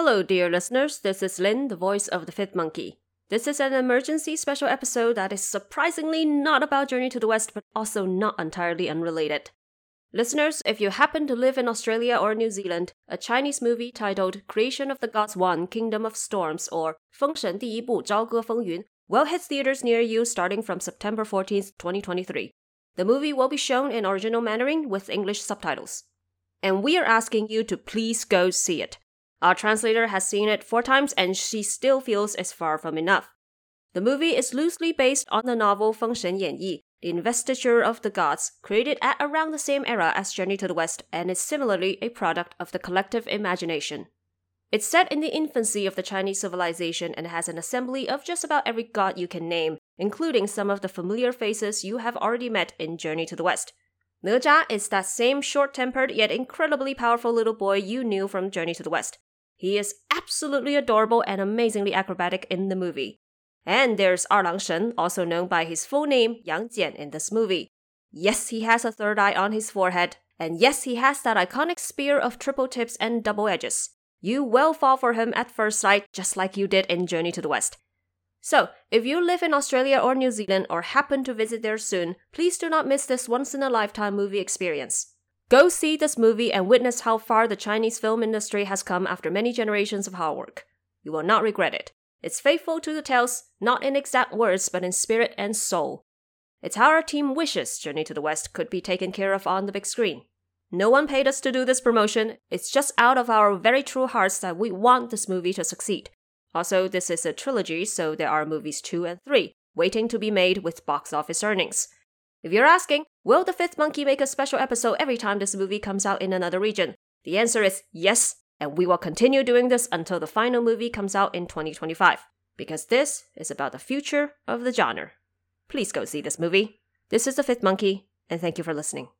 Hello, dear listeners. This is Lin, the voice of the Fifth Monkey. This is an emergency special episode that is surprisingly not about Journey to the West, but also not entirely unrelated. Listeners, if you happen to live in Australia or New Zealand, a Chinese movie titled Creation of the Gods 1 Kingdom of Storms or 封神第一部朝歌风云 will hit theaters near you starting from September 14th, 2023. The movie will be shown in original Mandarin with English subtitles. And we are asking you to please go see it. Our translator has seen it four times and she still feels it's far from enough. The movie is loosely based on the novel Feng Shen Yan Yi, The Investiture of the Gods, created at around the same era as Journey to the West and is similarly a product of the collective imagination. It's set in the infancy of the Chinese civilization and has an assembly of just about every god you can name, including some of the familiar faces you have already met in Journey to the West. Ne Zha is that same short tempered yet incredibly powerful little boy you knew from Journey to the West. He is absolutely adorable and amazingly acrobatic in the movie. And there's Erlang Shen, also known by his full name, Yang Jian, in this movie. Yes, he has a third eye on his forehead, and yes, he has that iconic spear of triple tips and double edges. You will fall for him at first sight, just like you did in Journey to the West. So, if you live in Australia or New Zealand or happen to visit there soon, please do not miss this once in a lifetime movie experience. Go see this movie and witness how far the Chinese film industry has come after many generations of hard work. You will not regret it. It's faithful to the tales, not in exact words, but in spirit and soul. It's how our team wishes Journey to the West could be taken care of on the big screen. No one paid us to do this promotion. It's just out of our very true hearts that we want this movie to succeed. Also, this is a trilogy, so there are movies 2 and 3 waiting to be made with box office earnings. If you're asking, will the fifth monkey make a special episode every time this movie comes out in another region? The answer is yes, and we will continue doing this until the final movie comes out in 2025. Because this is about the future of the genre. Please go see this movie. This is the fifth monkey, and thank you for listening.